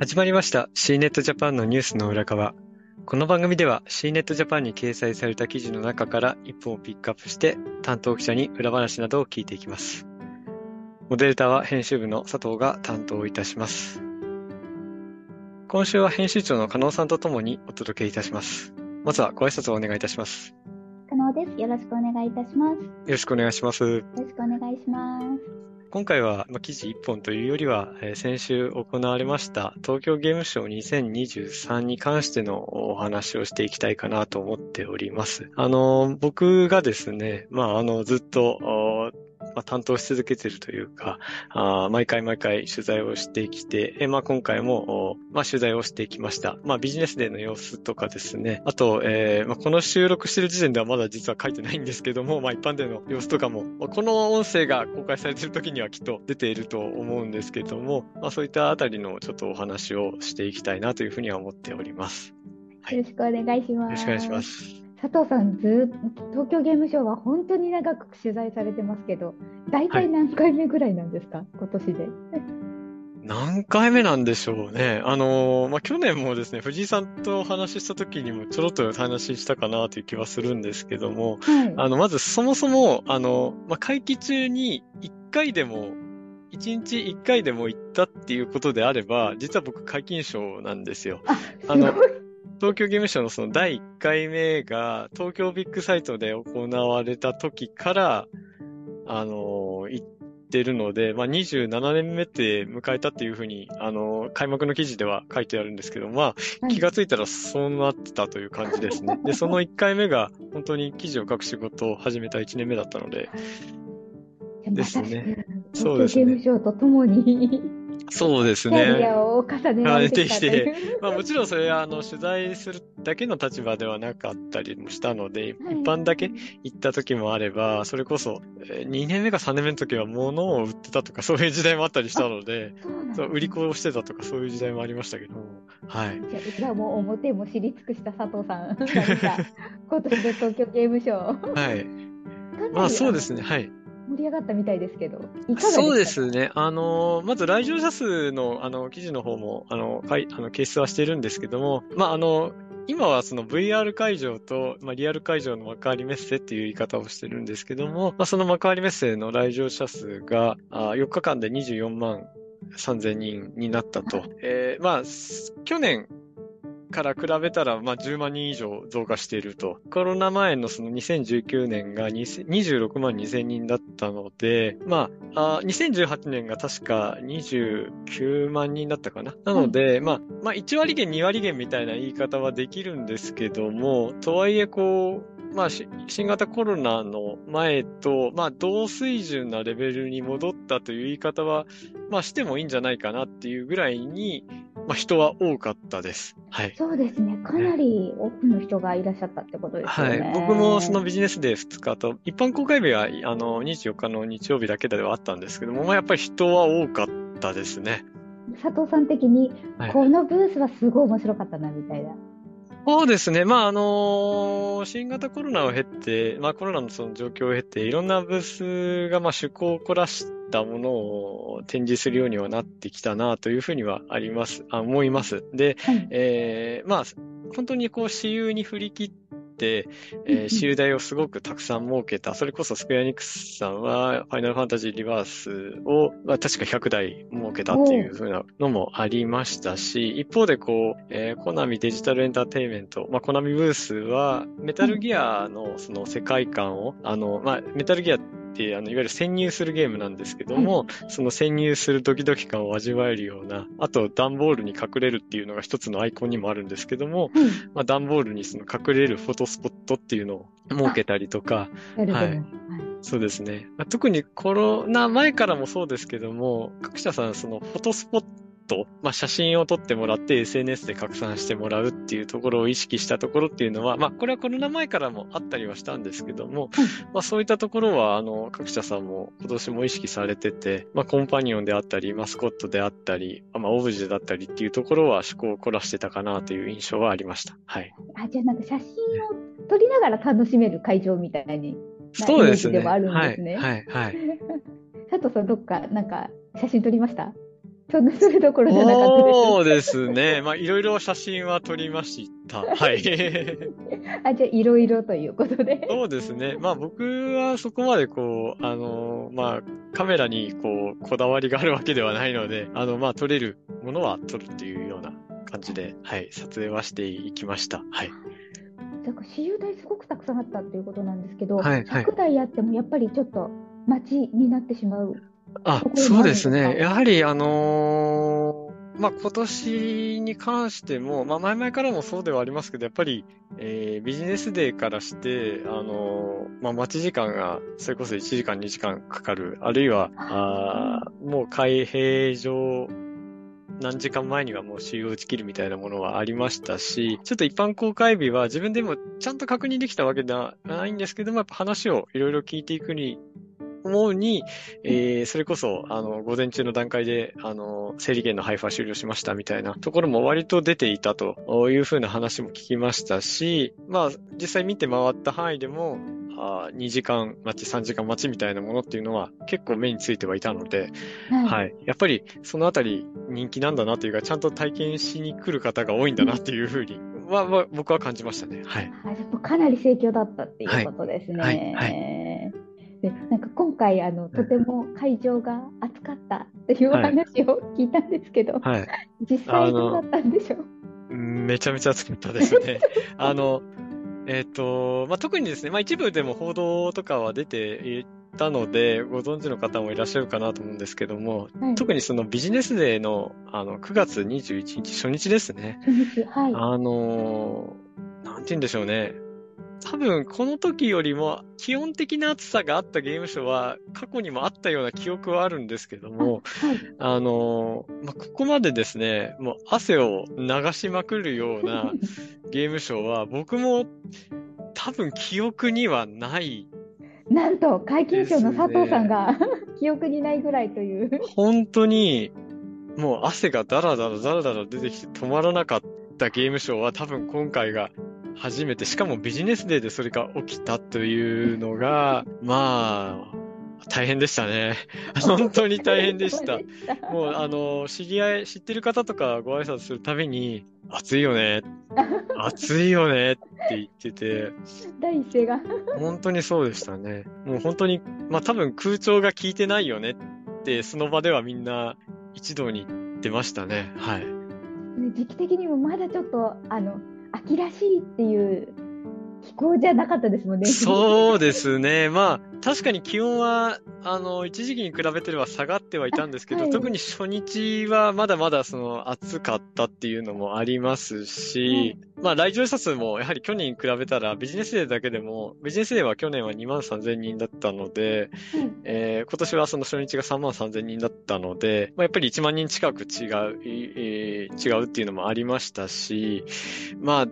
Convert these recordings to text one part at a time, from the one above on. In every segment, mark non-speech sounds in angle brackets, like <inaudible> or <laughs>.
始まりました C ネットジャパンのニュースの裏側。この番組では C ネットジャパンに掲載された記事の中から一本をピックアップして担当記者に裏話などを聞いていきます。モデレーターは編集部の佐藤が担当いたします。今週は編集長の加納さんとともにお届けいたします。まずはご挨拶をお願いいたします。加納です。よろしくお願いいたします。よろしくお願いします。よろしくお願いします。今回は記事1本というよりは、先週行われました東京ゲームショー2023に関してのお話をしていきたいかなと思っております。あの、僕がですね、まあ、あの、ずっとまあ、担当し続けているというか、あ毎回毎回取材をしてきて、えまあ、今回も、まあ、取材をしてきました。まあ、ビジネスデーの様子とかですね、あと、えーまあ、この収録してる時点ではまだ実は書いてないんですけども、まあ、一般での様子とかも、この音声が公開されている時にはきっと出ていると思うんですけども、まあ、そういったあたりのちょっとお話をしていきたいなというふうには思っております。はい、よろしくお願いします。よろしくお願いします。佐藤さん、ず東京ゲームショウは本当に長く取材されてますけど、大体何回目ぐらいなんですか、はい、今年で。何回目なんでしょうね。あのー、まあ、去年もですね、藤井さんとお話しした時にもちょろっと話したかなという気はするんですけども、はい、あの、まずそもそも、あの、まあ、会期中に1回でも、1日1回でも行ったっていうことであれば、実は僕、皆勤賞なんですよ。あ、あの、東京ゲームショウのその第1回目が東京ビッグサイトで行われた時から、あのー、行ってるので、まあ、27年目って迎えたっていうふうに、あのー、開幕の記事では書いてあるんですけど、まあ、気がついたらそうなってたという感じですね。で、その1回目が本当に記事を書く仕事を始めた1年目だったので、ですね。そうですね。ゲームショウとともにそうですね。キャリアを重ねられてきて。<laughs> まあもちろんそれはあの取材するだけの立場ではなかったりもしたので、はい、一般だけ行った時もあれば、それこそ2年目か3年目の時は物を売ってたとかそういう時代もあったりしたので、そう、売り子をしてたとかそういう時代もありましたけど、はい。じゃあもう表も知り尽くした佐藤さん、<laughs> 今年の東京ゲームショー。はい。<laughs> まあそうですね、はい。り上がったみたいですけど、いかがそうですね。あの、まず来場者数の、あの、記事の方も、あの、かい、あの、掲出はしているんですけども、まあ、あの、今はその VR 会場と、まあ、リアル会場の幕張メッセっていう言い方をしてるんですけども、まあ、その幕張メッセの来場者数があ4日間で24万3000人になったと。えー、まあ、去年から比べたら、まあ、10万人以上増加していると。コロナ前のその2019年が26万2000人だったので、まあ、あ2018年が確か29万人だったかな。なので、うん、まあ、まあ、1割減、2割減みたいな言い方はできるんですけども、とはいえこう、まあ、新型コロナの前と、まあ、同水準なレベルに戻ったという言い方は、まあ、してもいいんじゃないかなっていうぐらいに、まあ、人は多かったです。はい。そうですね。かなり多くの人がいらっしゃったってことですね。はい。僕もそのビジネスデー2日と、一般公開日は、あの、24日の日曜日だけではあったんですけども、まあ、やっぱり人は多かったですね。佐藤さん的に、このブースはすごい面白かったな、みたいな。そうですね。まあ、あのー、新型コロナを経て、まあ、コロナのその状況を経て、いろんなブースが、まあ、趣向を凝らしたものを展示するようにはなってきたな、というふうにはあります、あ思います。で、はい、えー、まあ、本当にこう、私有に振り切って、、えー、集大をすごくたくさん設けた。それこそスクエアニックスさんは、ファイナルファンタジーリバースを、まあ、確か100台設けたっていうふうなのもありましたし、一方でこう、えー、コナミデジタルエンターテイメント、まあ、コナミブースは、メタルギアのその世界観を、あの、まあ、メタルギアて、あの、いわゆる潜入するゲームなんですけども、その潜入するドキドキ感を味わえるような、あと段ボールに隠れるっていうのが一つのアイコンにもあるんですけども、うん、まあ、段ボールにその隠れるフォトスポットっていうのを設けたりとか、はい。そうですね。特にコロナ前からもそうですけども、各社さんそのフォトスポットト、まあ、写真を撮ってもらって SNS で拡散してもらうっていうところを意識したところっていうのは、まあ、これはコロナ前からもあったりはしたんですけども、まあ、そういったところは、あの、各社さんも今年も意識されてて、まあ、コンパニオンであったり、マスコットであったり、まあ、オブジェだったりっていうところは趣向を凝らしてたかなという印象はありました。はい。あ、じゃあなんか写真を撮りながら楽しめる会場みたいに。そうですね。でもあるんですね。はい、はい、はい。<laughs> 佐藤さん、どっか、なんか、写真撮りました？そんなそれどころじゃなかったです。そうですね。<laughs> まあ、いろいろ写真は撮りました。はい。<laughs> あ、じゃあ、いろいろということで。そうですね。まあ僕はそこまでこう、あの、まあカメラにこう、こだわりがあるわけではないので、あの、まあ撮れるものは撮るっていうような感じで、はい、撮影はしていきました。はい。なんか私有台すごくたくさんあったっていうことなんですけど、はいはい100台あってもやっぱりちょっと待ちになってしまう。あそうですね。やはりあのーまあ今年に関しても、まあ前々からもそうではありますけど、やっぱり、えービジネスデーからして、あのーまあ待ち時間がそれこそ1時間2時間かかる、あるいは、あーもう開閉場何時間前にはもう終了打ち切るみたいなものはありましたし、ちょっと一般公開日は自分でもちゃんと確認できたわけではないんですけども、やっぱ話をいろいろ聞いていくに、思うに、えーそれこそ、あの、午前中の段階で、あの、整理券の配布は終了しましたみたいなところも割と出ていたというふうな話も聞きましたし、まあ、実際見て回った範囲でも、あー2時間待ち、3時間待ちみたいなものっていうのは結構目についてはいたので、はい。はい。やっぱりそのあたり人気なんだなというか、ちゃんと体験しに来る方が多いんだなっていうふうには、は僕は感じましたね。はい。あやっぱかなり盛況だったっていうことですね。はいはいでなんか今回あのとても会場が暑かったっていうお話を聞いたんですけど、はい。実際どうだったんでしょう？うんめちゃめちゃ暑かったですね。<laughs> あの、えっ、と、まあ、特にですね、まあ、一部でも報道とかは出ていたので、ご存知の方もいらっしゃるかなと思うんですけども、はい、特にそのビジネスデーの、あの、9月21日初日ですね。初日はい。あのーなんて言うんでしょうね。多分、この時よりも、基本的な暑さがあったゲームショーは、過去にもあったような記憶はあるんですけども、はい。あのーまあ、ここまでですね、もう汗を流しまくるような <laughs> ゲームショーは、僕も多分記憶にはない。<laughs> なんと皆勤賞の佐藤さんが、<laughs> 記憶にないぐらいという。本当に、もう汗がダラダラダラダラ出てきて止まらなかったゲームショーは多分今回が初めて、しかもビジネスデーでそれが起きたというのが、まあ、大変でしたね。<laughs> 本当に大変でした。もう、あの、知り合い、知ってる方とかご挨拶するたびに、暑いよね、<laughs> 暑いよねって言ってて、第一声が。本当にそうでしたね。もう本当に、まあ多分空調が効いてないよねって、その場ではみんな一堂に言ってましたね。はい。ね時期的にもまだちょっと、あの、秋らしいっていう気候じゃなかったですもんね。そうですね。<laughs> まあ、確かに気温は、あの、一時期に比べては下がってはいたんですけど、はい特に初日はまだまだその暑かったっていうのもありますし、まあ来場者数もやはり去年に比べたらビジネスデーだけでも、ビジネスデーは去年は2万3000人だったので、はいえー今年はその初日が3万3000人だったので、まあ、やっぱり1万人近く違う、えー違うっていうのもありましたし、まあ、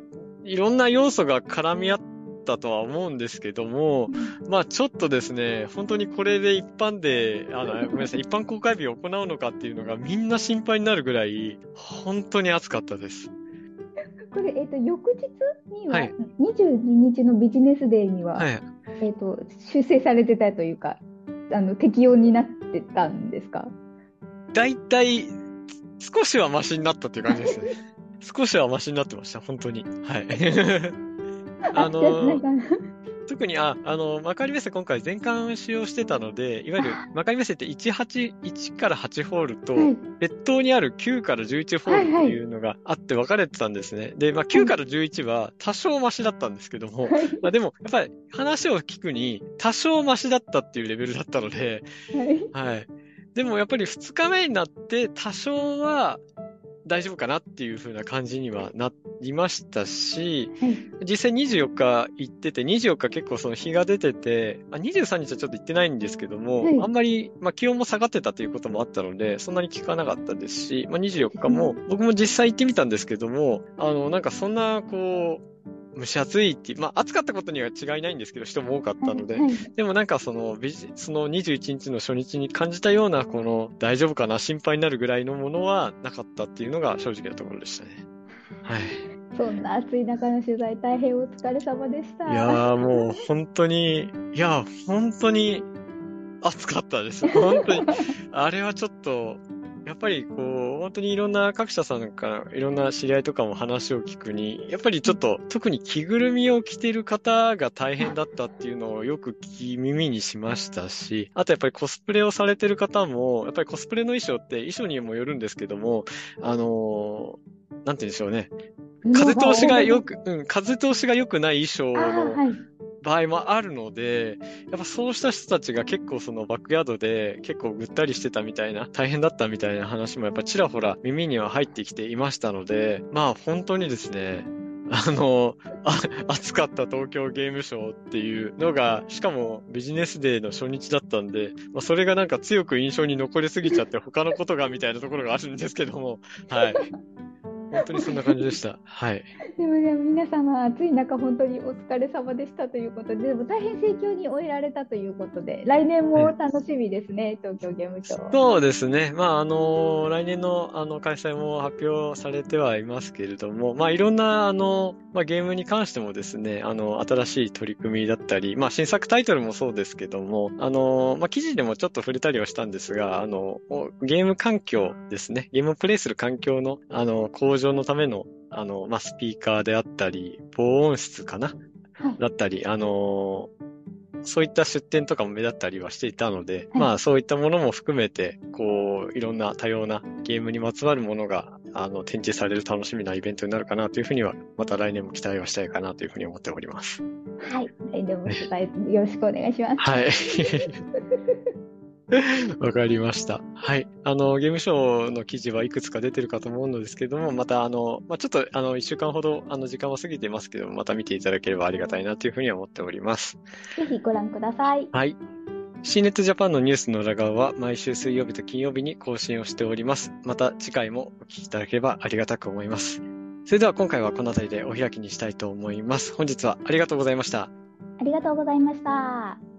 いろんな要素が絡み合ったとは思うんですけども、まあちょっとですね、本当にこれで一般で、あの、ごめんなさい、一般公開日を行うのかっていうのがみんな心配になるぐらい、本当に暑かったです。これ、えっ、と、翌日には、はい22日のビジネスデーには、はい。えっ、と、修正されてたというか、あの、適用になってたんですか？だいたい、少しはマシになったっていう感じですね。少しはマシになってました、本当に。はい。あのじゃなんか特に、あ、あの、幕張メッセ今回全館使用してたので、いわゆる幕張メッセって1、8、1から8ホールと、はい列島にある9から11ホールっていうのがあって分かれてたんですね。で、まあ9から11は多少マシだったんですけども、はいまあでも、やっぱり話を聞くに多少マシだったっていうレベルだったので、はいはい。でもやっぱり2日目になって多少は大丈夫かなっていう風な感じにはなりましたし、はい。実際24日行ってて、24日結構その日が出てて、あ23日はちょっと行ってないんですけども、はい。あんまり、まあ、気温も下がってたということもあったので、そんなに効かなかったですし、まあ、24日も、僕も実際行ってみたんですけども、あの、なんかそんな、こう、蒸し暑いってまあ、暑かったことには違いないんですけど、人も多かったので、はいでもなんかそのその21日の初日に感じたような、この、大丈夫かな、心配になるぐらいのものはなかったっていうのが正直なところでしたね。はい。そんな暑い中の取材、大変お疲れ様でした。いやーもう本当に、いやー本当に暑かったです。本当に。あれはちょっと、やっぱりこう、本当にいろんな各社さんからいろんな知り合いとかも話を聞くに、やっぱりちょっと特に着ぐるみを着てる方が大変だったっていうのをよく聞き耳にしましたし、あとやっぱりコスプレをされてる方も、やっぱりコスプレの衣装って衣装にもよるんですけども、あのーなんて言うんでしょうね。風通しがよく、うん、風通しが良くない衣装、の。場合もあるので、やっぱそうした人たちが結構そのバックヤードで結構ぐったりしてたみたいな、大変だったみたいな話もやっぱちらほら耳には入ってきていましたので、まあ本当にですね、あの、あ暑かった東京ゲームショウっていうのが、しかもビジネスデーの初日だったんで、まあ、それがなんか強く印象に残りすぎちゃって他のことがみたいなところがあるんですけども、はい。本当にそんな感じでした。はい。でもね、皆様、暑い中、本当にお疲れ様でしたということで、でも大変盛況に終えられたということで、来年も楽しみですね、東京ゲームショウ。そうですね。まあ、あの、来年の、あの、開催も発表されてはいますけれども、まあ、いろんな、あの、まあ、ゲームに関してもですね、あの、新しい取り組みだったり、まあ、新作タイトルもそうですけども、あの、まあ、記事でもちょっと触れたりはしたんですが、あの、ゲーム環境ですね、ゲームをプレイする環境の、あの、向上のための、あの、まあ、スピーカーであったり、防音室かな？はい。だったり、あのそういった出展とかも目立ったりはしていたので、はいまあそういったものも含めて、こう、いろんな多様なゲームにまつわるものが、あの、展示される楽しみなイベントになるかなというふうには、また来年も期待はしたいかなというふうに思っております。はい、来年もよろしくお願いします。はい。<laughs> <laughs> わかりました。はい。あの、ゲームショーの記事はいくつか出てるかと思うのですけども、また、あの、まあ、ちょっと、あの、一週間ほど、あの、時間は過ぎていますけども、また見ていただければありがたいなというふうには思っております。ぜひご覧ください。はい。C ネットジャパンのニュースの裏側は毎週水曜日と金曜日に更新をしております。また次回もお聞きいただければありがたく思います。それでは今回はこの辺りでお開きにしたいと思います。本日はありがとうございました。ありがとうございました。